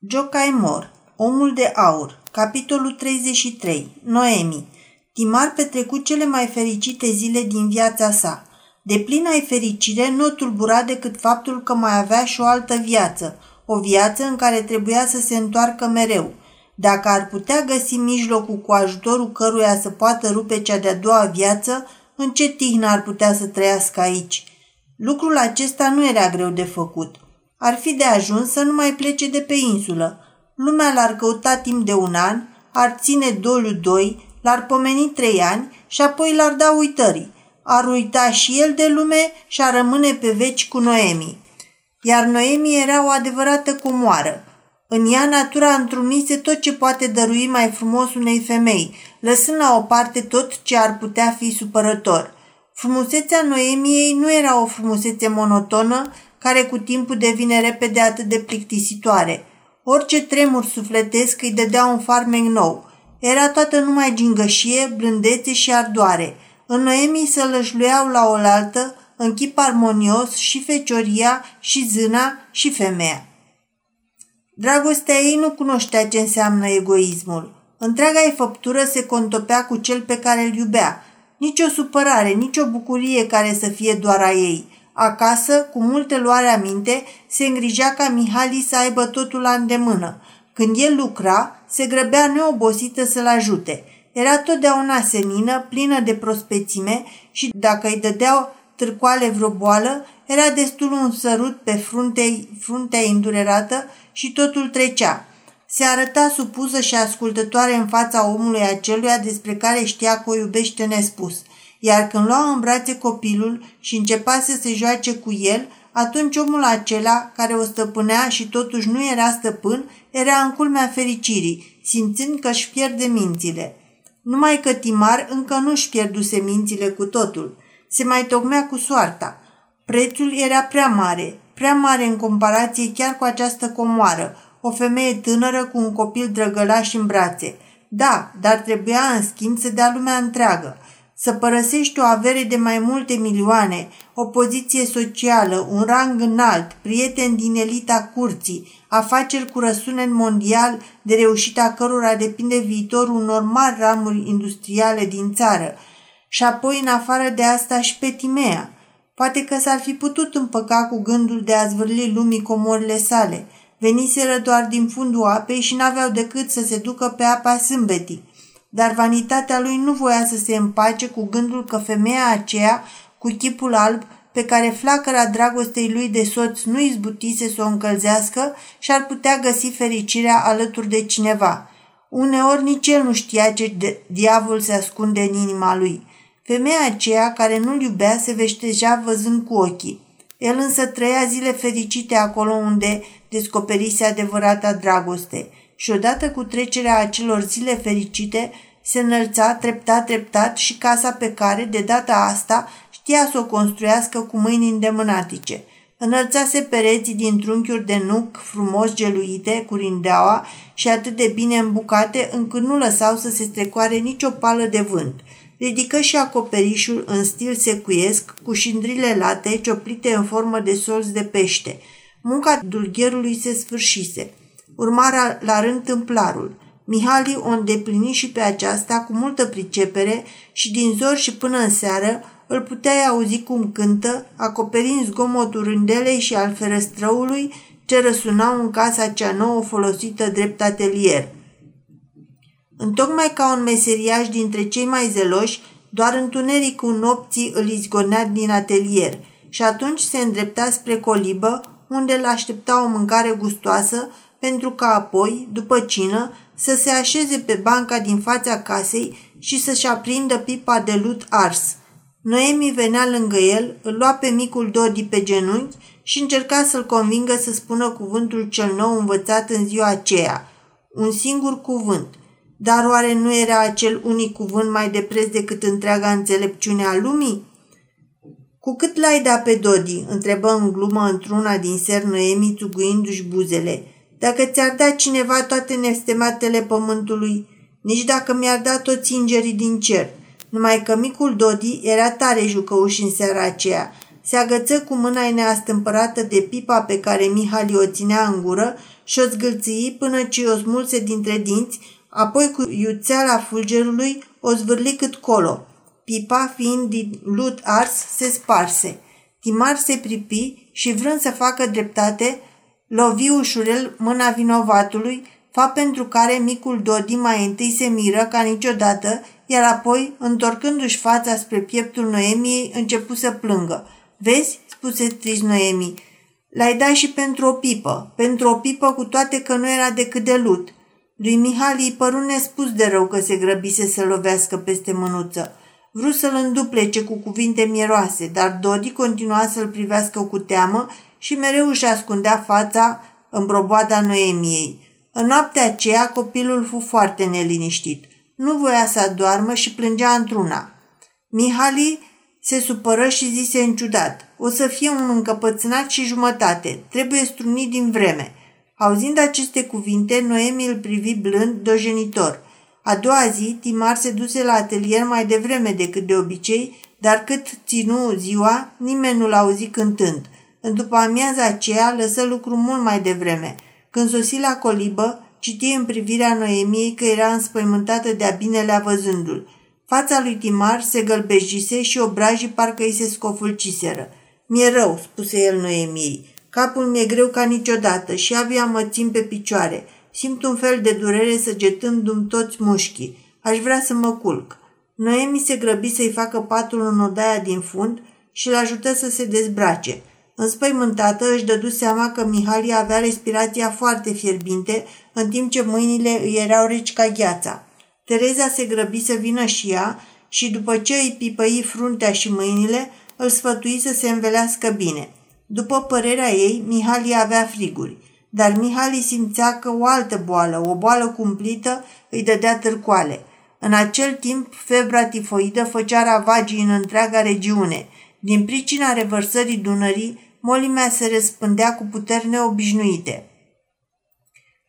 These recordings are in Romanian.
Jocai Mor, Omul de Aur, capitolul 33, Noemi. Timar petrecut cele mai fericite zile din viața sa. De plină ai fericire, nu tulbura decât faptul că mai avea și o altă viață, o viață în care trebuia să se întoarcă mereu. Dacă ar putea găsi mijlocul cu ajutorul căruia să poată rupe cea de-a doua viață, în ce tihnă ar putea să trăiască aici? Lucrul acesta nu era greu de făcut – ar fi de ajuns să nu mai plece de pe insulă. Lumea l-ar căuta timp de un an, ar ține doliu doi, l-ar pomeni trei ani și apoi l-ar da uitării. Ar uita și el de lume și ar rămâne pe veci cu Noemi. Iar Noemi era o adevărată comoară. În ea natura întrunise tot ce poate dărui mai frumos unei femei, lăsând la o parte tot ce ar putea fi supărător. Frumusețea Noemiei nu era o frumusețe monotonă, care cu timpul devine repede atât de plictisitoare. Orice tremur sufletesc îi dădea un farmec nou. Era toată numai gingășie, blândețe și ardoare. În Noemi se lășluiau la oaltă, în chip armonios, și fecioria, și zâna, și femeia. Dragostea ei nu cunoștea ce înseamnă egoismul. Întreaga ei făptură se contopea cu cel pe care îl iubea. Nici o supărare, nici o bucurie care să fie doar a ei – Acasă, cu multe luare aminte, se îngrija ca Mihali să aibă totul la îndemână. Când el lucra, se grăbea neobosită să-l ajute. Era totdeauna senină, plină de prospețime și dacă îi dădeau târcoale vreo boală, era destul un sărut pe fruntei, fruntea îndurerată și totul trecea. Se arăta supusă și ascultătoare în fața omului aceluia despre care știa că o iubește nespus – iar când lua în brațe copilul și începea să se joace cu el, atunci omul acela, care o stăpânea și totuși nu era stăpân, era în culmea fericirii, simțind că își pierde mințile. Numai că Timar încă nu își pierduse mințile cu totul. Se mai tocmea cu soarta. Prețul era prea mare, prea mare în comparație chiar cu această comoară, o femeie tânără cu un copil drăgălaș în brațe. Da, dar trebuia în schimb să dea lumea întreagă – să părăsești o avere de mai multe milioane, o poziție socială, un rang înalt, prieten din elita curții, afaceri cu răsunet mondial de reușita cărora depinde viitorul unor mari ramuri industriale din țară și apoi în afară de asta și pe Timea. Poate că s-ar fi putut împăca cu gândul de a zvârli lumii comorile sale. Veniseră doar din fundul apei și n-aveau decât să se ducă pe apa sâmbetii dar vanitatea lui nu voia să se împace cu gândul că femeia aceea, cu chipul alb, pe care flacăra dragostei lui de soț nu izbutise să o încălzească și-ar putea găsi fericirea alături de cineva. Uneori nici el nu știa ce de- diavol se ascunde în inima lui. Femeia aceea care nu-l iubea se veșteja văzând cu ochii. El însă trăia zile fericite acolo unde descoperise adevărata dragoste și odată cu trecerea acelor zile fericite se înălța treptat, treptat și casa pe care, de data asta, știa să o construiască cu mâini îndemânatice. Înălțase pereții din trunchiuri de nuc frumos geluite, cu rindeaua și atât de bine îmbucate încât nu lăsau să se strecoare nicio pală de vânt. Ridică și acoperișul în stil secuiesc, cu șindrile late cioplite în formă de solți de pește. Munca dulgherului se sfârșise. Urmarea la rând tâmplarul – Mihali o îndeplini și pe aceasta cu multă pricepere și din zor și până în seară îl puteai auzi cum cântă, acoperind zgomotul rândelei și al ferăstrăului ce răsunau în casa cea nouă folosită drept atelier. Întocmai ca un meseriaș dintre cei mai zeloși, doar întunericul nopții îl izgonea din atelier și atunci se îndrepta spre colibă, unde îl aștepta o mâncare gustoasă, pentru că apoi, după cină, să se așeze pe banca din fața casei și să-și aprindă pipa de lut ars. Noemi venea lângă el, îl lua pe micul Dodi pe genunchi și încerca să-l convingă să spună cuvântul cel nou învățat în ziua aceea. Un singur cuvânt. Dar oare nu era acel unic cuvânt mai de preț decât întreaga înțelepciune a lumii? Cu cât l-ai da pe Dodi?" întrebă în glumă într-una din ser Noemi, țuguindu-și buzele – dacă ți-ar da cineva toate nestematele pământului, nici dacă mi-ar da toți îngerii din cer. Numai că micul Dodi era tare jucăuș în seara aceea. Se agăță cu mâna neastâmpărată de pipa pe care Mihali o ținea în gură și o zgâlții până ce o smulse dintre dinți, apoi cu iuțeala fulgerului o zvârli cât colo. Pipa, fiind din lut ars, se sparse. Timar se pripi și vrând să facă dreptate, lovi ușurel mâna vinovatului, fapt pentru care micul Dodi mai întâi se miră ca niciodată, iar apoi, întorcându-și fața spre pieptul Noemiei, începu să plângă. Vezi?" spuse trist Noemi. L-ai dat și pentru o pipă, pentru o pipă cu toate că nu era decât de lut. Lui Mihali îi păru nespus de rău că se grăbise să lovească peste mânuță. Vrut să-l înduplece cu cuvinte mieroase, dar Dodi continua să-l privească cu teamă și mereu își ascundea fața în broboada Noemiei. În noaptea aceea copilul fu foarte neliniștit. Nu voia să adoarmă și plângea într-una. Mihali se supără și zise înciudat. O să fie un încăpățânat și jumătate. Trebuie strunit din vreme. Auzind aceste cuvinte, Noemi îl privi blând, dojenitor. A doua zi, Timar se duse la atelier mai devreme decât de obicei, dar cât ținu ziua, nimeni nu l-a auzit cântând. În după amiaza aceea, lăsă lucru mult mai devreme. Când sosi la colibă, citi în privirea Noemiei că era înspăimântată de-a binelea văzându-l. Fața lui Timar se gălbejise și obrajii parcă îi se scofulciseră. Mi-e rău, spuse el Noemiei. Capul mi-e greu ca niciodată și abia mă țin pe picioare. Simt un fel de durere săgetându-mi toți mușchii. Aș vrea să mă culc. Noemi se grăbi să-i facă patul în odaia din fund și l ajută să se dezbrace. Înspăimântată își dădu seama că Mihali avea respirația foarte fierbinte, în timp ce mâinile îi erau reci ca gheața. Tereza se grăbi să vină și ea și după ce îi pipăi fruntea și mâinile, îl sfătui să se învelească bine. După părerea ei, Mihali avea friguri, dar Mihali simțea că o altă boală, o boală cumplită, îi dădea târcoale. În acel timp, febra tifoidă făcea ravagii în întreaga regiune. Din pricina revărsării Dunării, molimea se răspândea cu puteri neobișnuite.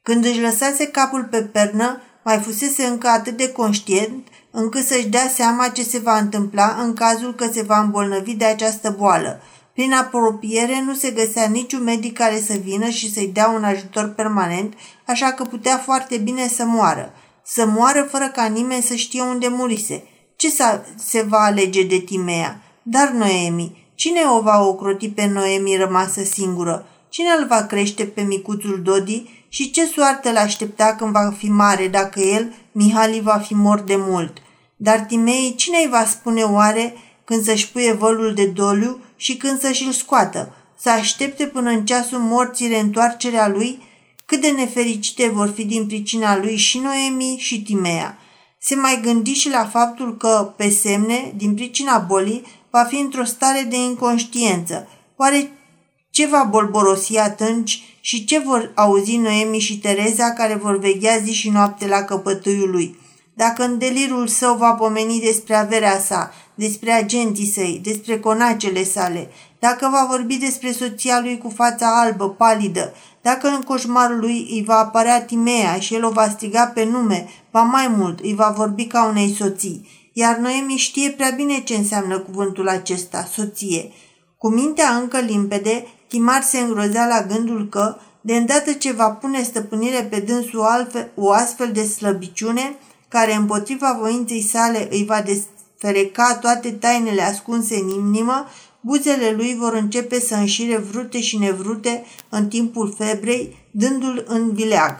Când își lăsase capul pe pernă, mai fusese încă atât de conștient încât să-și dea seama ce se va întâmpla în cazul că se va îmbolnăvi de această boală. Prin apropiere nu se găsea niciun medic care să vină și să-i dea un ajutor permanent, așa că putea foarte bine să moară. Să moară fără ca nimeni să știe unde murise. Ce se va alege de Timea? Dar Noemi, cine o va ocroti pe Noemi rămasă singură? Cine îl va crește pe micuțul Dodi și ce soartă l aștepta când va fi mare dacă el, Mihali, va fi mort de mult. Dar Timei, cine îi va spune oare când să-și puie vălul de doliu și când să-și-l scoată? Să aștepte până în ceasul morții reîntoarcerea lui? Cât de nefericite vor fi din pricina lui și Noemi și Timea. Se mai gândi și la faptul că, pe semne, din pricina bolii, va fi într-o stare de inconștiență. Oare ce va bolborosi atunci și ce vor auzi Noemi și Tereza care vor veghea zi și noapte la căpătâiul lui? Dacă în delirul său va pomeni despre averea sa, despre agenții săi, despre conacele sale, dacă va vorbi despre soția lui cu fața albă, palidă, dacă în coșmarul lui îi va apărea Timea și el o va striga pe nume, va mai mult, îi va vorbi ca unei soții. Iar Noemi știe prea bine ce înseamnă cuvântul acesta, soție. Cu mintea încă limpede, Timar se îngrozea la gândul că, de îndată ce va pune stăpânire pe dânsul altfel, o astfel de slăbiciune, care împotriva voinței sale îi va desfereca toate tainele ascunse în inimă, buzele lui vor începe să înșire vrute și nevrute în timpul febrei, dându-l în vileag.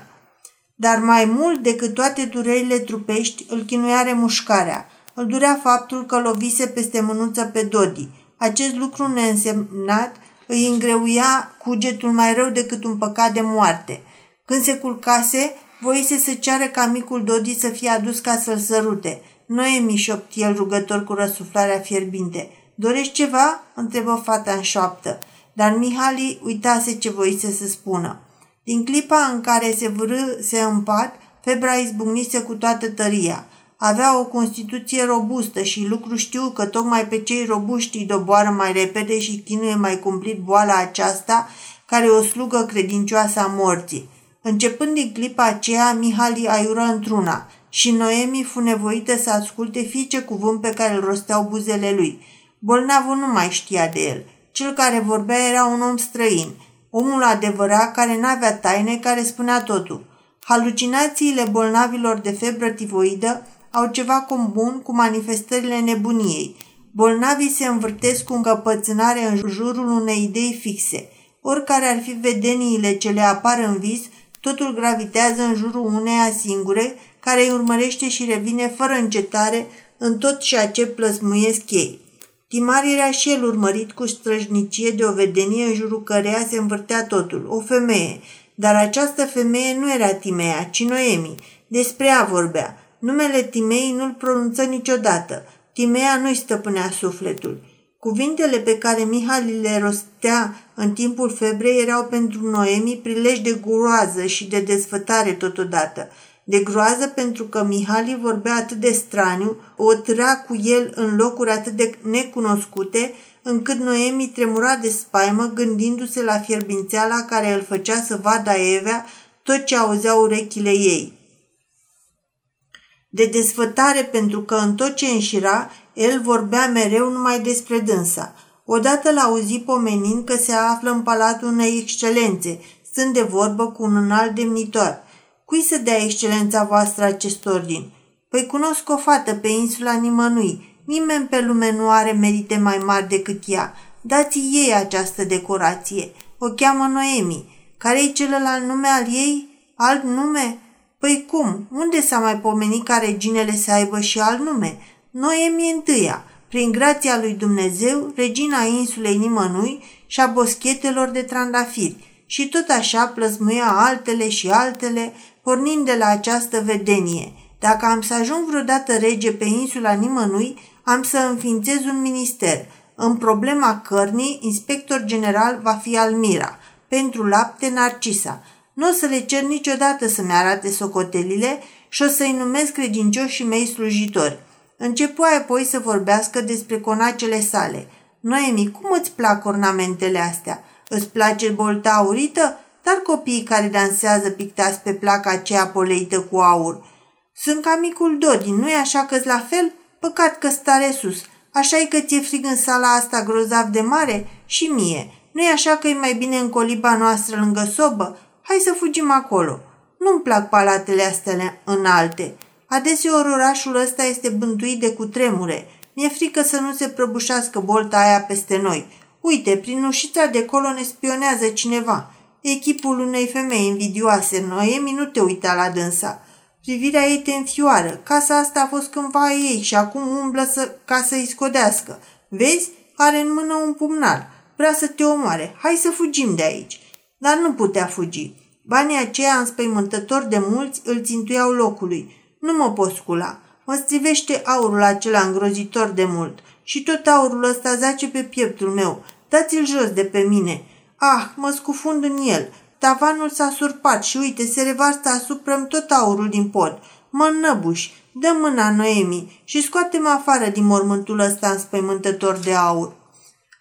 Dar mai mult decât toate durerile trupești, îl chinuia remușcarea. Îl durea faptul că lovise peste mânuță pe Dodi. Acest lucru neînsemnat îi îngreuia cugetul mai rău decât un păcat de moarte. Când se culcase, voise să ceară ca micul Dodi să fie adus ca să-l sărute. Noemi șopti el rugător cu răsuflarea fierbinte. Dorești ceva?" întrebă fata în șoaptă. Dar Mihali uitase ce voise să spună. Din clipa în care se vârâse în pat, febra izbucnise cu toată tăria. Avea o constituție robustă și lucru știu că tocmai pe cei robuști îi doboară mai repede și chinuie mai cumplit boala aceasta, care o slugă credincioasă a morții. Începând din clipa aceea, Mihali aiură într-una și Noemi fu nevoită să asculte fiice cuvânt pe care îl rosteau buzele lui. Bolnavul nu mai știa de el. Cel care vorbea era un om străin. omul adevărat care n-avea taine, care spunea totul. Halucinațiile bolnavilor de febră tivoidă au ceva comun cu manifestările nebuniei. Bolnavii se învârtesc cu încăpățânare în jurul unei idei fixe. Oricare ar fi vedeniile ce le apar în vis, totul gravitează în jurul uneia singure, care îi urmărește și revine fără încetare în tot ceea ce plăsmuiesc ei. Timar era și el urmărit cu străjnicie de o vedenie în jurul căreia se învârtea totul, o femeie. Dar această femeie nu era Timea, ci Noemi. Despre ea vorbea. Numele Timei nu-l pronunță niciodată. Timea nu-i stăpânea sufletul. Cuvintele pe care Mihali le rostea în timpul febrei erau pentru Noemi prilej de groază și de desfătare totodată. De groază pentru că Mihali vorbea atât de straniu, o târa cu el în locuri atât de necunoscute, încât Noemi tremura de spaimă gândindu-se la fierbințeala care îl făcea să vadă Evea tot ce auzeau urechile ei. De desfătare pentru că în tot ce înșira, el vorbea mereu numai despre dânsa. Odată l-a auzit pomenind că se află în palatul unei excelențe, stând de vorbă cu un înalt demnitor. Cui să dea excelența voastră acest ordin? Păi cunosc o fată pe insula nimănui. Nimeni pe lume nu are merite mai mari decât ea. Dați ei această decorație. O cheamă Noemi. Care-i celălalt nume al ei? Alt nume? Păi cum? Unde s-a mai pomenit ca reginele să aibă și alt nume? Noemi întâia, prin grația lui Dumnezeu, regina insulei nimănui și a boschetelor de trandafiri. Și tot așa plăzmuia altele și altele, pornind de la această vedenie. Dacă am să ajung vreodată rege pe insula nimănui, am să înființez un minister. În problema cărnii, inspector general va fi Almira. Pentru lapte, Narcisa. Nu o să le cer niciodată să-mi arate socotelile și o să-i numesc credincioșii mei slujitori. Începu apoi să vorbească despre conacele sale. Noemi, cum îți plac ornamentele astea? Îți place bolta aurită? Dar copiii care dansează pictați pe placa aceea poleită cu aur. Sunt ca micul Dodi, nu-i așa că la fel? Păcat că stare sus. așa e că ți-e frig în sala asta grozav de mare? Și mie. Nu-i așa că e mai bine în coliba noastră lângă sobă? Hai să fugim acolo. Nu-mi plac palatele astea înalte. Adeseori orașul ăsta este bântuit de cutremure. Mi-e frică să nu se prăbușească bolta aia peste noi. Uite, prin ușița de colo ne spionează cineva. Echipul unei femei invidioase, Noemi nu te uita la dânsa. Privirea ei te înfioară. Casa asta a fost cândva ei și acum umblă să, ca să-i scodească. Vezi? Are în mână un pumnal. Vrea să te omoare. Hai să fugim de aici. Dar nu putea fugi. Banii aceia înspăimântători de mulți îl țintuiau locului. Nu mă pot scula. Mă strivește aurul acela îngrozitor de mult. Și tot aurul ăsta zace pe pieptul meu. Dați-l jos de pe mine. Ah, mă scufund în el. Tavanul s-a surpat și uite, se revarsă asupra tot aurul din pod. Mă înnăbuși. Dă mâna Noemi și scoate-mă afară din mormântul ăsta înspăimântător de aur.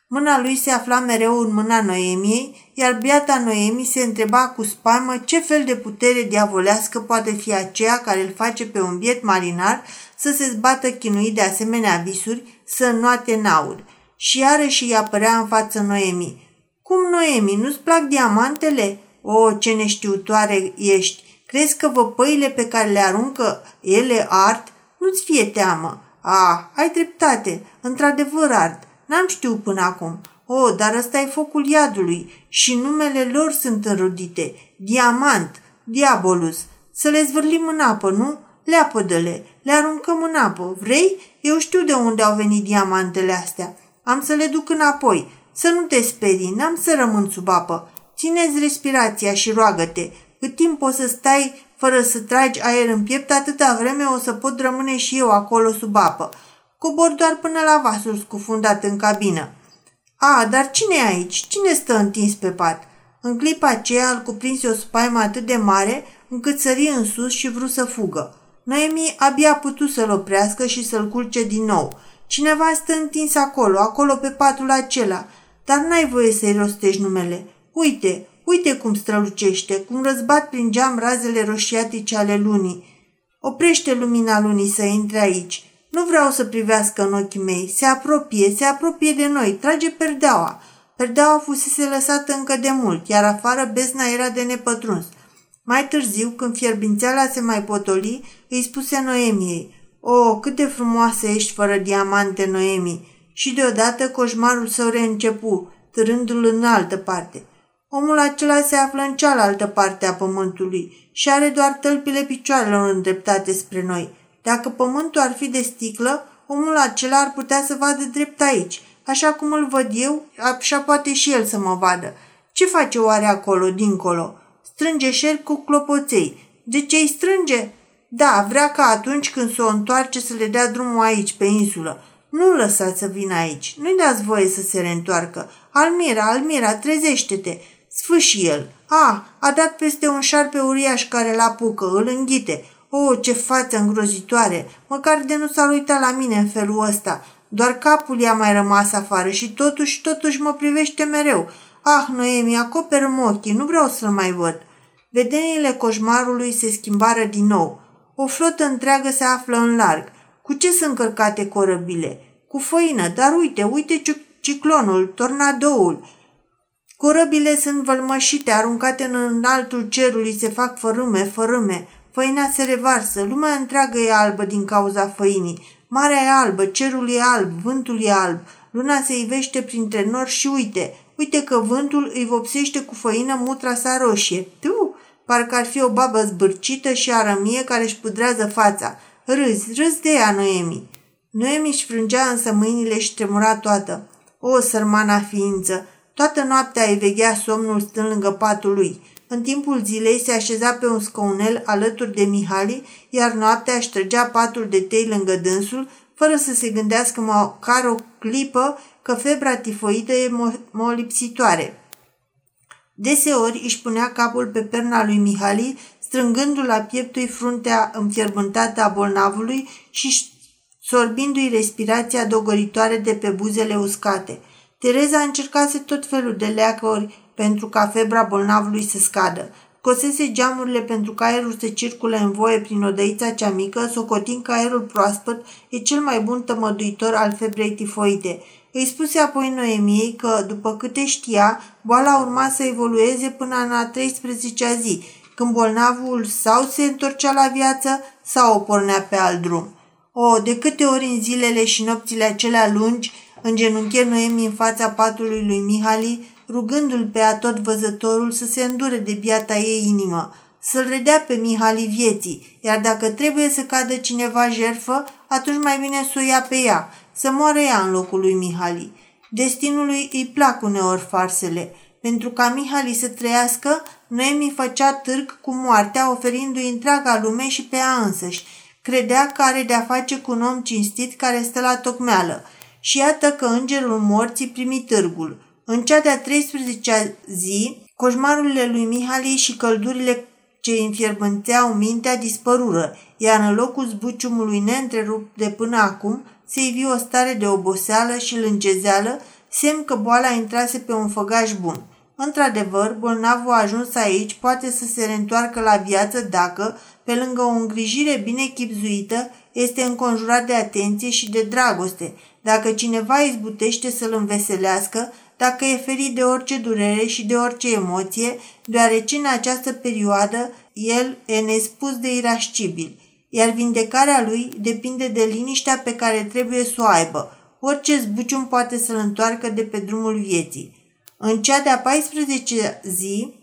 Mâna lui se afla mereu în mâna Noemiei, iar biata Noemi se întreba cu spaimă ce fel de putere diavolească poate fi aceea care îl face pe un biet marinar să se zbată chinuit de asemenea visuri, să nuate în aur. Și iarăși îi apărea în față Noemi. Cum, Noemi, nu-ți plac diamantele? O, ce neștiutoare ești! Crezi că văpăile pe care le aruncă ele ard? Nu-ți fie teamă. Ah, ai dreptate, într-adevăr ard. N-am știut până acum. O, dar ăsta e focul iadului și numele lor sunt înrudite. Diamant, diabolus. Să le zvârlim în apă, nu? Leapădă-le, le aruncăm în apă. Vrei? Eu știu de unde au venit diamantele astea. Am să le duc înapoi. Să nu te sperii, n-am să rămân sub apă. Țineți respirația și roagă-te. Cât timp o să stai fără să tragi aer în piept, atâta vreme o să pot rămâne și eu acolo sub apă. Cobor doar până la vasul scufundat în cabină. A, dar cine e aici? Cine stă întins pe pat? În clipa aceea îl cuprinse o spaimă atât de mare încât sări în sus și vrut să fugă. Noemi abia a putut să-l oprească și să-l culce din nou. Cineva stă întins acolo, acolo pe patul acela, dar n-ai voie să-i rostești numele. Uite, uite cum strălucește, cum răzbat prin geam razele roșiatice ale lunii. Oprește lumina lunii să intre aici. Nu vreau să privească în ochii mei. Se apropie, se apropie de noi, trage perdeaua. Perdeaua fusese lăsată încă de mult, iar afară bezna era de nepătruns. Mai târziu, când fierbințeala se mai potoli, îi spuse Noemiei, O, cât de frumoasă ești fără diamante, Noemi! Și deodată coșmarul său reîncepu, târându-l în altă parte. Omul acela se află în cealaltă parte a pământului și are doar tălpile picioarelor îndreptate spre noi. Dacă pământul ar fi de sticlă, omul acela ar putea să vadă drept aici. Așa cum îl văd eu, așa poate și el să mă vadă. Ce face oare acolo, dincolo? Strânge șerpi cu clopoței. De ce îi strânge? Da, vrea ca atunci când se o întoarce să le dea drumul aici, pe insulă. Nu lăsați să vină aici. Nu-i dați voie să se reîntoarcă. Almira, Almira, trezește-te. Sfâși el. A, a dat peste un șarpe uriaș care l apucă, îl înghite. O, oh, ce față îngrozitoare! Măcar de nu s-ar uita la mine în felul ăsta. Doar capul i-a mai rămas afară și totuși, totuși mă privește mereu. Ah, Noemi, acoperă ochii, nu vreau să-l mai văd. Vedeniile coșmarului se schimbară din nou. O flotă întreagă se află în larg. Cu ce sunt încărcate corăbile? Cu făină, dar uite, uite ciclonul, tornadoul. Corăbile sunt vălmășite, aruncate în altul cerului, se fac fărâme, fărâme. Făina se revarsă, lumea întreagă e albă din cauza făinii. Marea e albă, cerul e alb, vântul e alb, luna se ivește printre nori și uite, uite că vântul îi vopsește cu făină mutra sa roșie. Tu, parcă ar fi o babă zbârcită și arămie care își pudrează fața. Râzi, râzi de ea, Noemi. Noemi își frângea însă mâinile și tremura toată. O, sărmana ființă! Toată noaptea îi veghea somnul stând lângă patul lui. În timpul zilei se așeza pe un scaunel alături de Mihali, iar noaptea își trăgea patul de tei lângă dânsul, fără să se gândească măcar o clipă că febra tifoidă e molipsitoare. Deseori își punea capul pe perna lui Mihali, strângându-l la pieptui fruntea înfierbântată a bolnavului și sorbindu-i respirația dogoritoare de pe buzele uscate. Tereza încercase tot felul de leacuri pentru ca febra bolnavului să scadă. Cosese geamurile pentru că aerul să circule în voie prin odăița cea mică, socotind că aerul proaspăt e cel mai bun tămăduitor al febrei tifoide. Îi spuse apoi Noemiei că, după câte știa, boala urma să evolueze până în a 13-a zi, când bolnavul sau se întorcea la viață sau o pornea pe alt drum. O, de câte ori în zilele și nopțile acelea lungi, îngenunche Noemi în fața patului lui Mihali, rugându-l pe atot văzătorul să se îndure de biata ei inimă, să-l redea pe Mihali vieții, iar dacă trebuie să cadă cineva jerfă, atunci mai bine să o ia pe ea, să moară ea în locul lui Mihali. Destinului îi plac uneori farsele. Pentru ca Mihali să trăiască, Noemi făcea târg cu moartea, oferindu-i întreaga lume și pe ea însăși. Credea că are de-a face cu un om cinstit care stă la tocmeală. Și iată că îngerul morții primi târgul. În cea de-a 13-a zi, coșmarurile lui Mihali și căldurile ce înfierbânteau mintea dispărură, iar în locul zbuciumului neîntrerupt de până acum se ivi o stare de oboseală și lângezeală, semn că boala intrase pe un făgaș bun. Într-adevăr, bolnavul a ajuns aici poate să se reîntoarcă la viață dacă, pe lângă o îngrijire bine chipzuită, este înconjurat de atenție și de dragoste. Dacă cineva izbutește să-l înveselească, dacă e ferit de orice durere și de orice emoție, deoarece în această perioadă el e nespus de irascibil, iar vindecarea lui depinde de liniștea pe care trebuie să o aibă. Orice zbucium poate să-l întoarcă de pe drumul vieții. În cea de-a 14 zi,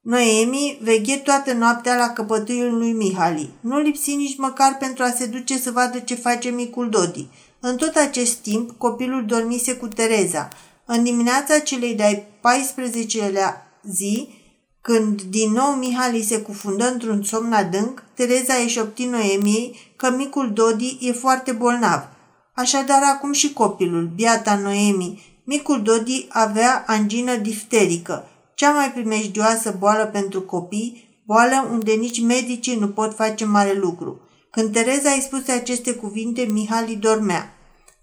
Noemi veghe toată noaptea la căpătâiul lui Mihali. Nu lipsi nici măcar pentru a se duce să vadă ce face micul Dodi. În tot acest timp, copilul dormise cu Tereza. În dimineața celei de-ai 14-lea zi, când din nou Mihali se cufundă într-un somn adânc, Tereza îi șopti Noemiei că micul Dodi e foarte bolnav. Așadar acum și copilul, biata Noemi, micul Dodi avea angină difterică, cea mai primejdioasă boală pentru copii, boală unde nici medicii nu pot face mare lucru. Când Tereza îi spuse aceste cuvinte, Mihali dormea.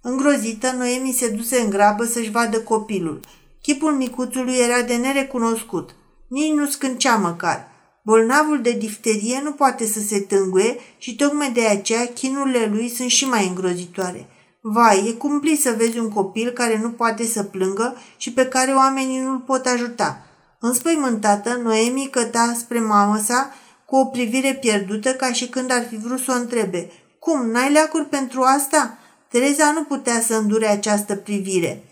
Îngrozită, Noemi se duse în grabă să-și vadă copilul. Chipul micuțului era de nerecunoscut. Nici nu scâncea măcar. Bolnavul de difterie nu poate să se tânguie și tocmai de aceea chinurile lui sunt și mai îngrozitoare. Vai, e cumplit să vezi un copil care nu poate să plângă și pe care oamenii nu-l pot ajuta. Înspăimântată, Noemi căta spre mamă sa cu o privire pierdută ca și când ar fi vrut să o întrebe. Cum, n-ai leacuri pentru asta?" Tereza nu putea să îndure această privire.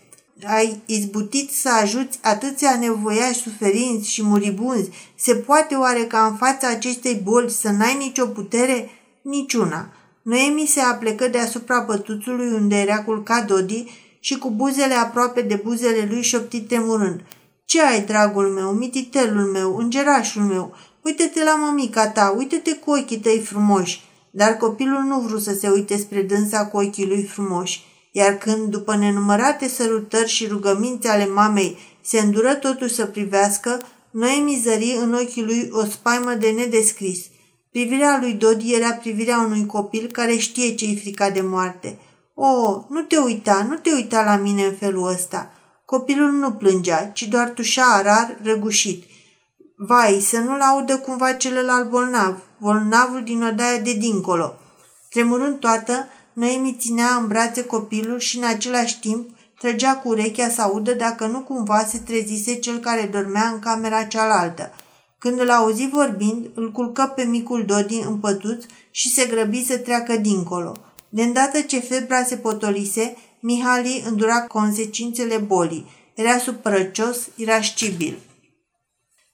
Ai izbutit să ajuți atâția nevoiași suferinți și muribunzi. Se poate oare ca în fața acestei boli să n-ai nicio putere? Niciuna. Noemi se aplecă deasupra pătuțului unde era culcat Dodi și cu buzele aproape de buzele lui șopti tremurând. Ce ai, dragul meu, mititelul meu, îngerașul meu? Uite-te la mămica ta, uite-te cu ochii tăi frumoși. Dar copilul nu vrut să se uite spre dânsa cu ochii lui frumoși, iar când, după nenumărate sărutări și rugăminți ale mamei, se îndură totuși să privească, Noemi zări în ochii lui o spaimă de nedescris. Privirea lui Dodi era privirea unui copil care știe ce-i frica de moarte. O, oh, nu te uita, nu te uita la mine în felul ăsta. Copilul nu plângea, ci doar tușa rar, răgușit. Vai, să nu-l audă cumva celălalt bolnav, bolnavul din odaia de dincolo. Tremurând toată, Noemi ținea în brațe copilul și în același timp trăgea cu urechea să audă dacă nu cumva se trezise cel care dormea în camera cealaltă. Când îl auzi vorbind, îl culcă pe micul Dodi în pătuț și se grăbi să treacă dincolo. De îndată ce febra se potolise, Mihali îndura consecințele bolii. Era supărăcios, irascibil.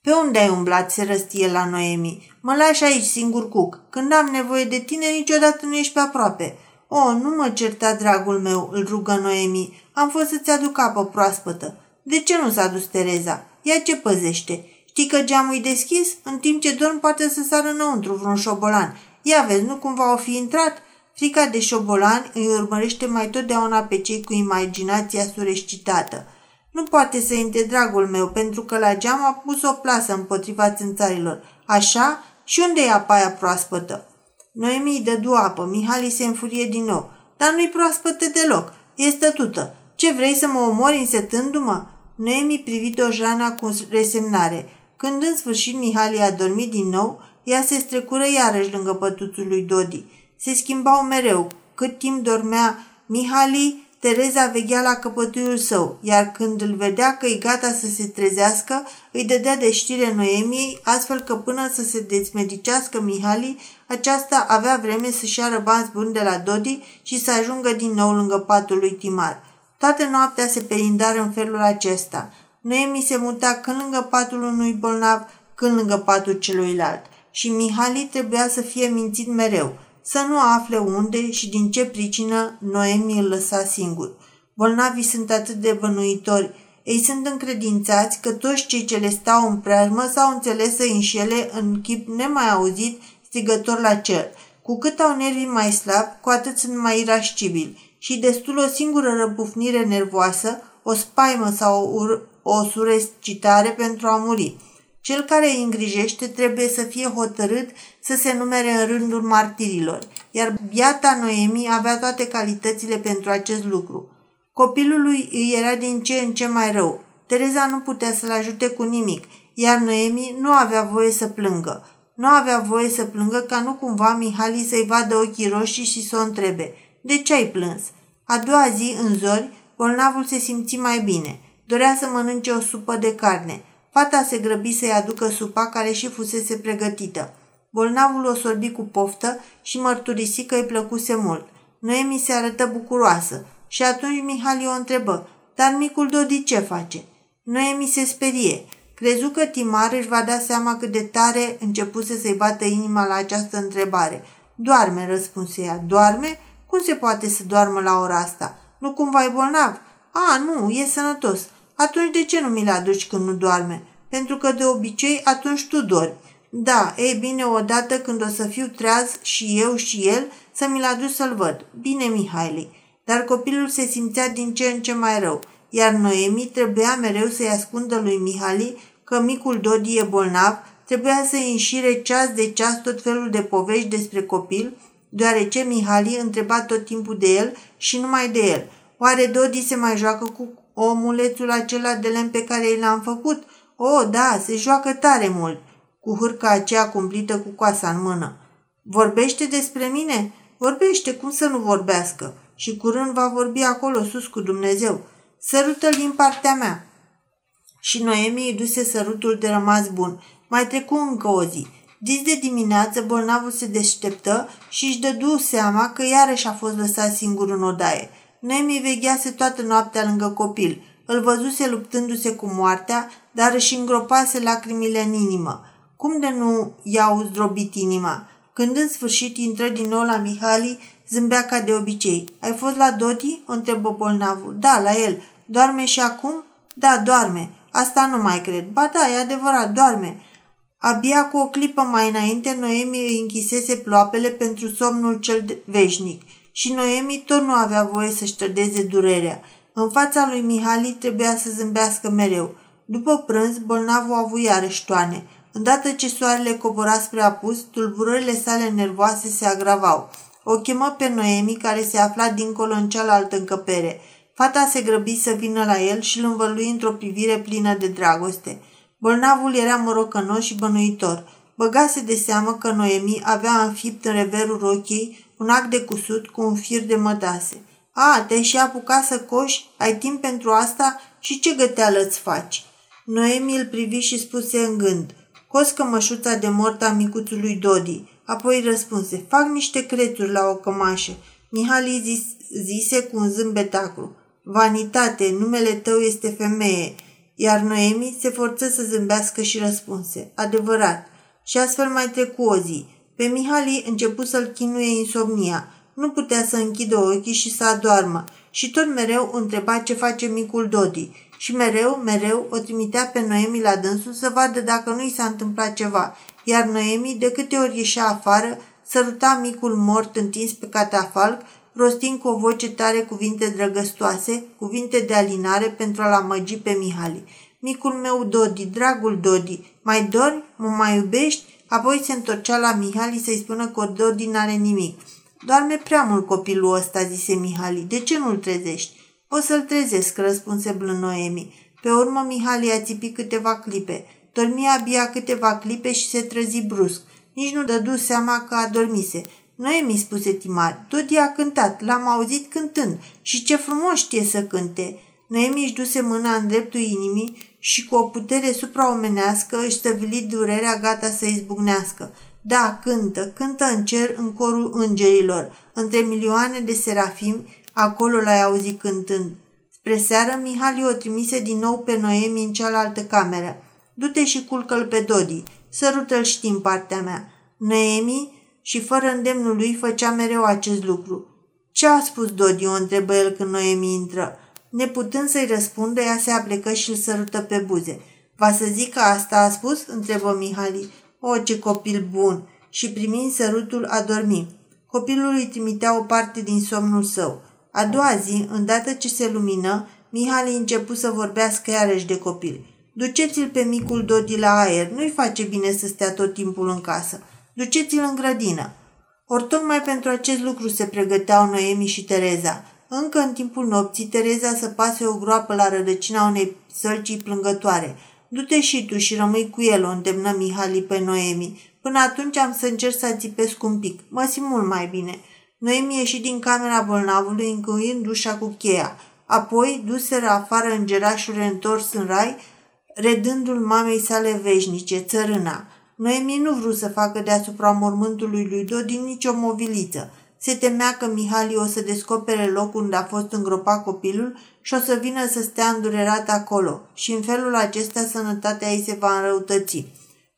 Pe unde ai umblat?" se răstie la Noemi. Mă lași aici singur cuc. Când am nevoie de tine, niciodată nu ești pe aproape." O, nu mă certa, dragul meu," îl rugă Noemi. Am fost să-ți aduc apă proaspătă." De ce nu s-a dus Tereza? Ea ce păzește? Știi că geamul e deschis? În timp ce dorm poate să sară înăuntru vreun șobolan. Ia vezi, nu cumva o fi intrat? Frica de șobolan îi urmărește mai totdeauna pe cei cu imaginația surescitată. Nu poate să intre dragul meu, pentru că la geam a pus o plasă împotriva țânțarilor. Așa? Și unde e apa aia proaspătă? Noemi îi dădu apă, Mihali se înfurie din nou. Dar nu-i proaspătă deloc, e stătută. Ce vrei să mă omori însetându-mă? Noemi privi Dojana cu resemnare. Când în sfârșit Mihali a dormit din nou, ea se strecură iarăși lângă pătuțul lui Dodi. Se schimbau mereu. Cât timp dormea Mihali, Tereza veghea la căpătuiul său, iar când îl vedea că e gata să se trezească, îi dădea de știre Noemiei, astfel că până să se dezmedicească Mihali, aceasta avea vreme să-și ia bani buni de la Dodi și să ajungă din nou lângă patul lui Timar. Toată noaptea se perindară în felul acesta. Noemi se muta când lângă patul unui bolnav, când lângă patul celuilalt. Și Mihali trebuia să fie mințit mereu – să nu afle unde și din ce pricină Noemi îl lăsa singur. Bolnavii sunt atât de bănuitori. Ei sunt încredințați că toți cei ce le stau în preajmă s-au înțeles să înșele în chip nemai auzit, strigător la cer. Cu cât au nervii mai slabi, cu atât sunt mai irascibili și destul o singură răpufnire nervoasă, o spaimă sau o, o surescitare pentru a muri. Cel care îi îngrijește trebuie să fie hotărât să se numere în rândul martirilor, iar biata Noemi avea toate calitățile pentru acest lucru. Copilului îi era din ce în ce mai rău. Tereza nu putea să-l ajute cu nimic, iar Noemi nu avea voie să plângă. Nu avea voie să plângă ca nu cumva Mihali să-i vadă ochii roșii și să o întrebe, de ce ai plâns? A doua zi, în zori, bolnavul se simți mai bine. Dorea să mănânce o supă de carne. Fata se grăbi să-i aducă supa care și fusese pregătită. Bolnavul o sorbi cu poftă și mărturisi că îi plăcuse mult. Noemi se arătă bucuroasă și atunci Mihali o întrebă, dar micul Dodi ce face? Noemi se sperie. Crezu că Timar își va da seama cât de tare începuse să-i bată inima la această întrebare. Doarme, răspunse ea. Doarme? Cum se poate să doarmă la ora asta? Nu cumva e bolnav? A, nu, e sănătos. Atunci de ce nu mi-l aduci când nu doarme? Pentru că de obicei atunci tu dormi. Da, ei bine, odată când o să fiu treaz și eu și el, să mi-l aduci să-l văd. Bine, Mihaili. Dar copilul se simțea din ce în ce mai rău, iar Noemi trebuia mereu să-i ascundă lui Mihali că micul Dodi e bolnav, trebuia să-i înșire ceas de ceas tot felul de povești despre copil, deoarece Mihali întreba tot timpul de el și numai de el. Oare Dodi se mai joacă cu omulețul acela de lemn pe care i l-am făcut? O, oh, da, se joacă tare mult cu hârca aceea cumplită cu coasa în mână. Vorbește despre mine? Vorbește, cum să nu vorbească? și curând va vorbi acolo sus cu Dumnezeu. Sărută-l din partea mea. Și Noemi îi duse sărutul de rămas bun. Mai trecu încă o zi. Dis de dimineață, bolnavul se deșteptă și își dădu seama că iarăși a fost lăsat singur în odaie. Noemi veghease toată noaptea lângă copil. Îl văzuse luptându-se cu moartea, dar își îngropase lacrimile în inimă. Cum de nu i-au zdrobit inima? Când în sfârșit intră din nou la Mihali, zâmbea ca de obicei. Ai fost la Dodi?" o întrebă bolnavul. Da, la el. Doarme și acum?" Da, doarme. Asta nu mai cred. Ba da, e adevărat, doarme. Abia cu o clipă mai înainte, Noemi îi închisese ploapele pentru somnul cel veșnic și Noemi tot nu avea voie să-și trădeze durerea. În fața lui Mihali trebuia să zâmbească mereu. După prânz, bolnavul a avut iarăși toane. Îndată ce soarele cobora spre apus, tulburările sale nervoase se agravau. O chemă pe Noemi, care se afla dincolo în cealaltă încăpere. Fata se grăbi să vină la el și îl învălui într-o privire plină de dragoste. Bolnavul era morocănos și bănuitor. Băgase de seamă că Noemi avea înfipt în reverul rochiei un act de cusut cu un fir de mătase. A, te-ai și apucat să coși? Ai timp pentru asta? Și ce găteală îți faci?" Noemi îl privi și spuse în gând. Cos cămășuța de mort a micuțului Dodi. Apoi răspunse. Fac niște creturi la o cămașă. Mihali zis, zise cu un zâmbet acru. Vanitate, numele tău este femeie. Iar Noemi se forță să zâmbească și răspunse. Adevărat. Și astfel mai trecu o zi. Pe Mihali început să-l chinuie insomnia. Nu putea să închidă ochii și să adoarmă. Și tot mereu întreba ce face micul Dodi. Și mereu, mereu o trimitea pe Noemi la dânsul să vadă dacă nu i s-a întâmplat ceva. Iar Noemi, de câte ori ieșea afară, săruta micul mort întins pe catafalc, rostind cu o voce tare cuvinte drăgăstoase, cuvinte de alinare pentru a-l amăgi pe Mihali. Micul meu Dodi, dragul Dodi, mai dormi? Mă mai iubești? Apoi se întorcea la Mihali să-i spună că Dodi n-are nimic. Doarme prea mult copilul ăsta, zise Mihali. De ce nu-l trezești? O să-l trezesc, răspunse blând Noemi. Pe urmă Mihali a țipit câteva clipe. Dormi abia câteva clipe și se trezi brusc. Nici nu dădu seama că adormise. Noemi, spuse Timar, Dodi a cântat, l-am auzit cântând și ce frumos știe să cânte. Noemi își duse mâna în dreptul inimii și cu o putere supraomenească își stăvili durerea gata să izbucnească. Da, cântă, cântă în cer în corul îngerilor, între milioane de serafimi, acolo l-ai auzit cântând. Spre seară, Mihali o trimise din nou pe Noemi în cealaltă cameră. Du-te și culcă-l pe Dodi, sărută-l și din partea mea. Noemi și fără îndemnul lui făcea mereu acest lucru. Ce a spus Dodi?" o întrebă el când Noemi intră. Neputând să-i răspundă, ea se aplecă și îl sărută pe buze. Va să zic că asta a spus?" întrebă Mihali. O, ce copil bun!" și primind sărutul a dormit. Copilul îi trimitea o parte din somnul său. A doua zi, îndată ce se lumină, Mihali început să vorbească iarăși de copil. Duceți-l pe micul Dodi la aer, nu-i face bine să stea tot timpul în casă. Duceți-l în grădină. Ori tocmai pentru acest lucru se pregăteau Noemi și Tereza. Încă în timpul nopții, Tereza să pase o groapă la rădăcina unei sălcii plângătoare. Du-te și tu și rămâi cu el, o îndemnă Mihali pe Noemi. Până atunci am să încerc să ațipesc un pic. Mă simt mult mai bine. Noemi ieși din camera bolnavului, încuind ușa cu cheia. Apoi duseră afară îngerașul întors în rai, redându-l mamei sale veșnice, țărâna. Noemi nu vrut să facă deasupra mormântului lui Dodi nicio moviliță. Se temea că Mihali o să descopere locul unde a fost îngropat copilul și o să vină să stea îndurerat acolo și în felul acesta sănătatea ei se va înrăutăți.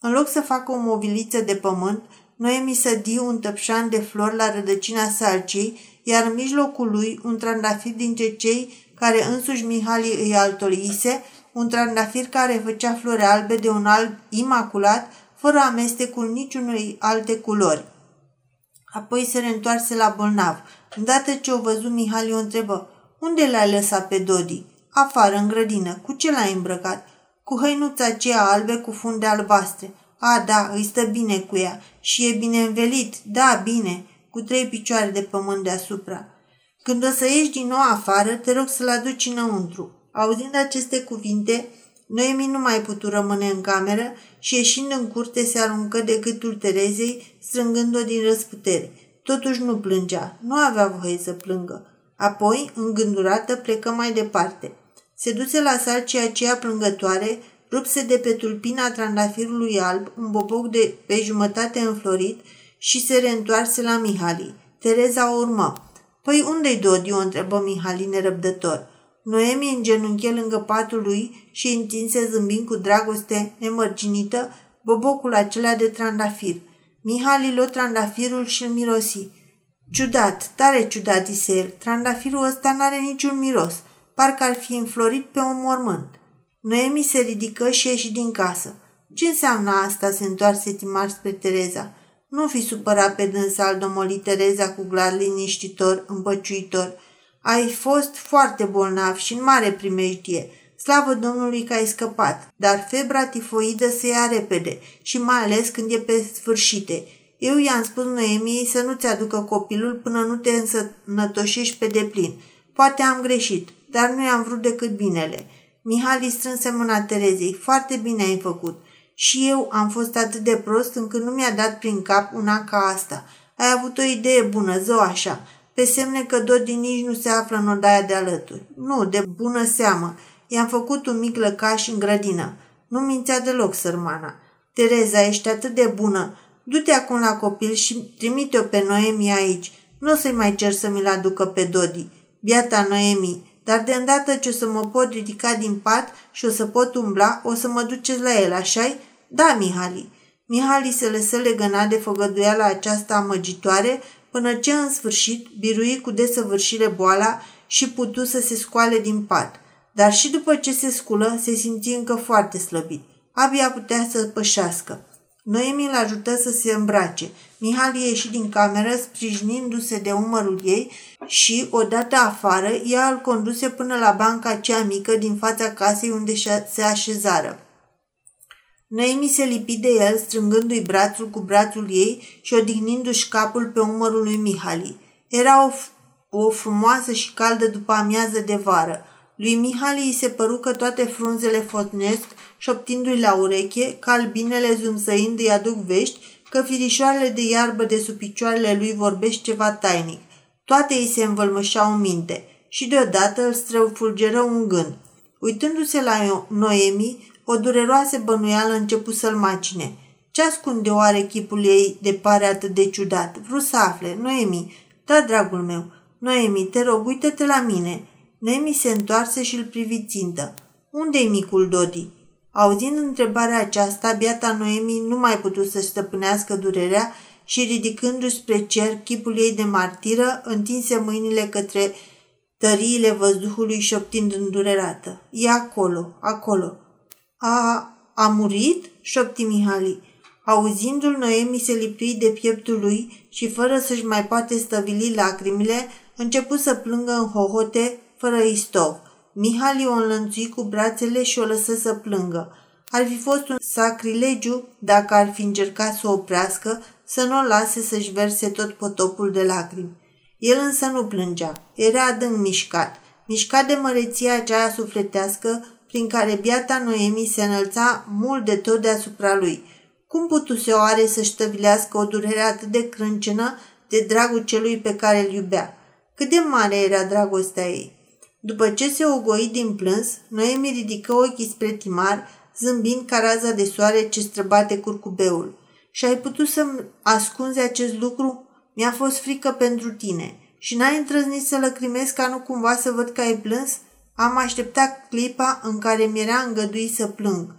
În loc să facă o moviliță de pământ, Noemi sădi un tăpșan de flori la rădăcina salcii, iar în mijlocul lui un trandafir dintre cei care însuși Mihali îi altolise, un trandafir care făcea flori albe de un alb imaculat, fără amestecul niciunui alte culori. Apoi se reîntoarse la bolnav. Îndată ce o văzu, Mihali o întrebă, unde l-ai lăsat pe Dodi? Afară, în grădină. Cu ce l-ai îmbrăcat? Cu hăinuța aceea albe cu funde albastre. A, da, îi stă bine cu ea. Și e bine învelit. Da, bine. Cu trei picioare de pământ deasupra. Când o să ieși din nou afară, te rog să-l aduci înăuntru. Auzind aceste cuvinte, Noemi nu mai putu rămâne în cameră și ieșind în curte se aruncă de gâtul Terezei, strângând-o din răsputeri. Totuși nu plângea, nu avea voie să plângă. Apoi, îngândurată, plecă mai departe. Se duce la salcia aceea plângătoare, rupse de pe tulpina trandafirului alb, un boboc de pe jumătate înflorit și se reîntoarse la Mihali. Tereza o urmă. Păi unde-i Dodi?" o întrebă Mihali nerăbdător. Noemi îngenunche lângă patul lui și întinse zâmbind cu dragoste nemărginită bobocul acela de trandafir. Mihali luă trandafirul și îl mirosi. Ciudat, tare ciudat, zise el. Trandafirul ăsta n-are niciun miros. Parcă ar fi înflorit pe un mormânt. Noemi se ridică și ieși din casă. Ce înseamnă asta?" se întoarse Timar spre Tereza. Nu fi supărat pe dânsa, al domoli Tereza cu glas liniștitor, împăciuitor. Ai fost foarte bolnav și în mare primejdie. Slavă Domnului că ai scăpat, dar febra tifoidă se ia repede și mai ales când e pe sfârșite. Eu i-am spus Noemiei să nu-ți aducă copilul până nu te însănătoșești pe deplin. Poate am greșit, dar nu i-am vrut decât binele. Mihali strânse mâna Terezei. Foarte bine ai făcut. Și eu am fost atât de prost încât nu mi-a dat prin cap una ca asta. Ai avut o idee bună, zău așa. Pe semne că Dodi nici nu se află în odaia de alături. Nu, de bună seamă. I-am făcut un mic lăcaș în grădină. Nu mințea deloc, sărmana. Tereza, ești atât de bună. Du-te acum la copil și trimite-o pe Noemi aici. Nu o să-i mai cer să mi-l aducă pe Dodi. Biata Noemi, dar de îndată ce o să mă pot ridica din pat și o să pot umbla, o să mă duceți la el, așa Da, Mihali. Mihali se lăsă legănat de făgăduiala aceasta amăgitoare până ce în sfârșit birui cu desăvârșire boala și putu să se scoale din pat. Dar și după ce se sculă, se simți încă foarte slăbit. Abia putea să pășească. Noemi îl ajută să se îmbrace. Mihali ieși din cameră, sprijinindu-se de umărul ei și, odată afară, ea îl conduse până la banca cea mică din fața casei unde se așezară. Noemi se lipi de el, strângându-i brațul cu brațul ei și odihnindu-și capul pe umărul lui Mihali. Era o, o frumoasă și caldă după amiază de vară. Lui Mihali îi se păru că toate frunzele fotnesc, șoptindu-i la ureche, că albinele zumzăind îi aduc vești, că firișoarele de iarbă de sub picioarele lui vorbește ceva tainic. Toate îi se învălmășau în minte și deodată îl străfulgeră un gând. Uitându-se la Noemi, o dureroasă bănuială început să-l macine. Ce ascunde oare chipul ei de pare atât de ciudat? Vreau să afle. Noemi, da, dragul meu. Noemi, te rog, uită-te la mine. Noemi se întoarse și îl privi țintă. Unde-i micul Dodi? Auzind întrebarea aceasta, biata Noemi nu mai putut să stăpânească durerea și ridicându-și spre cer chipul ei de martiră, întinse mâinile către tăriile văzduhului șoptind îndurerată. E acolo, acolo. A, a murit? șopti Mihali. Auzindu-l, Noemi se lipui de pieptul lui și, fără să-și mai poate stăvili lacrimile, început să plângă în hohote, fără istov. Mihali o înlănțui cu brațele și o lăsă să plângă. Ar fi fost un sacrilegiu dacă ar fi încercat să o oprească, să nu o lase să-și verse tot potopul de lacrimi. El însă nu plângea, era adânc mișcat, mișcat de măreția aceea sufletească prin care biata Noemi se înălța mult de tot deasupra lui. Cum putuse oare să-și ștăvilească o durere atât de crâncenă de dragul celui pe care îl iubea? Cât de mare era dragostea ei? După ce se ogoi din plâns, Noemi ridică ochii spre Timar, zâmbind ca raza de soare ce străbate curcubeul. Și ai putut să-mi ascunzi acest lucru? Mi-a fost frică pentru tine. Și n-ai îndrăznit să lăcrimezi ca nu cumva să văd că ai plâns? Am așteptat clipa în care mi-era îngăduit să plâng.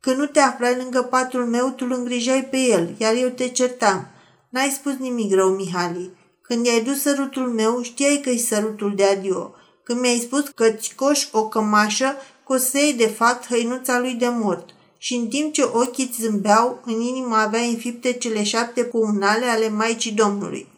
Când nu te aflai lângă patul meu, tu îl îngrijai pe el, iar eu te certam. N-ai spus nimic rău, Mihali. Când i-ai dus sărutul meu, știai că-i sărutul de adio. Când mi-ai spus că-ți coși o cămașă, cosei de fapt hăinuța lui de mort. Și în timp ce ochii îți zâmbeau, în inimă avea înfipte cele șapte pumnale ale Maicii Domnului.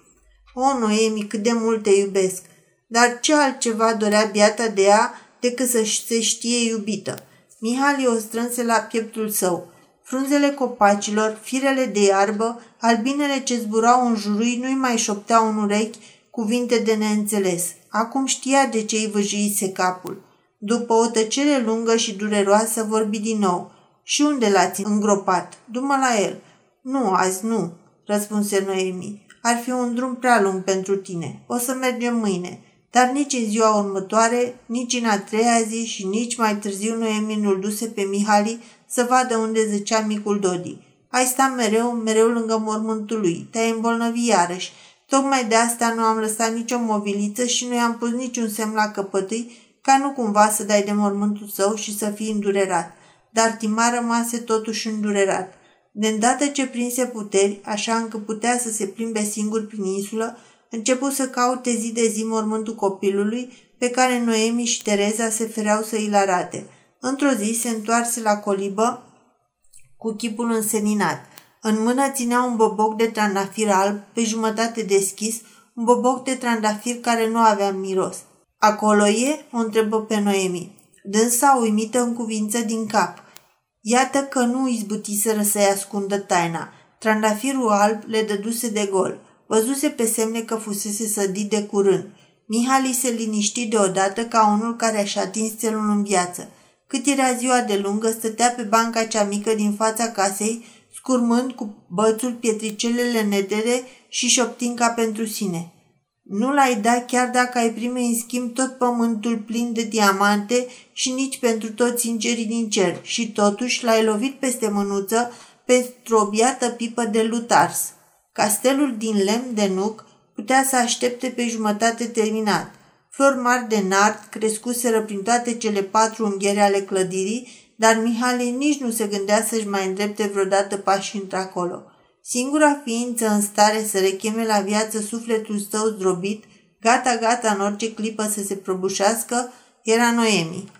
O, Noemi, cât de mult te iubesc! Dar ce altceva dorea biata de ea decât să se știe iubită? Mihali o strânse la pieptul său. Frunzele copacilor, firele de iarbă, albinele ce zburau în jurui nu-i mai șopteau în urechi cuvinte de neînțeles. Acum știa de ce îi văjuise capul. După o tăcere lungă și dureroasă vorbi din nou. Și unde l-ați îngropat? Du-mă la el. Nu, azi nu, răspunse Noemi. Ar fi un drum prea lung pentru tine. O să mergem mâine. Dar nici în ziua următoare, nici în a treia zi și nici mai târziu Noemi nu-l duse pe Mihali să vadă unde zăcea micul Dodi. Ai sta mereu, mereu lângă mormântul lui. Te-ai îmbolnăvi iarăși. Tocmai de asta nu am lăsat nicio mobiliță și nu i-am pus niciun semn la căpătâi, ca nu cumva să dai de mormântul său și să fii îndurerat. Dar Tima rămase totuși îndurerat. De îndată ce prinse puteri, așa încât putea să se plimbe singur prin insulă, început să caute zi de zi mormântul copilului, pe care Noemi și Tereza se fereau să îl arate. Într-o zi se întoarse la colibă cu chipul înseninat. În mână ținea un boboc de trandafir alb, pe jumătate deschis, un boboc de trandafir care nu avea miros. Acolo e?" o întrebă pe Noemi. Dânsa uimită în cuvință din cap. Iată că nu izbutiseră să-i ascundă taina. Trandafirul alb le dăduse de gol. Văzuse pe semne că fusese sădit de curând. Mihali se liniști deodată ca unul care a-și atins țelul în viață. Cât era ziua de lungă, stătea pe banca cea mică din fața casei, scurmând cu bățul pietricelele nedere și șoptind ca pentru sine. Nu l-ai dat chiar dacă ai primi în schimb tot pământul plin de diamante și nici pentru toți îngerii din cer și totuși l-ai lovit peste mânuță pentru o biată pipă de lutars. Castelul din lemn de nuc putea să aștepte pe jumătate terminat. Flori mari de nard crescuseră prin toate cele patru unghiere ale clădirii, dar Mihali nici nu se gândea să-și mai îndrepte vreodată pașii într-acolo. Singura ființă în stare să recheme la viață sufletul său zdrobit, gata-gata în orice clipă să se prăbușească, era Noemi.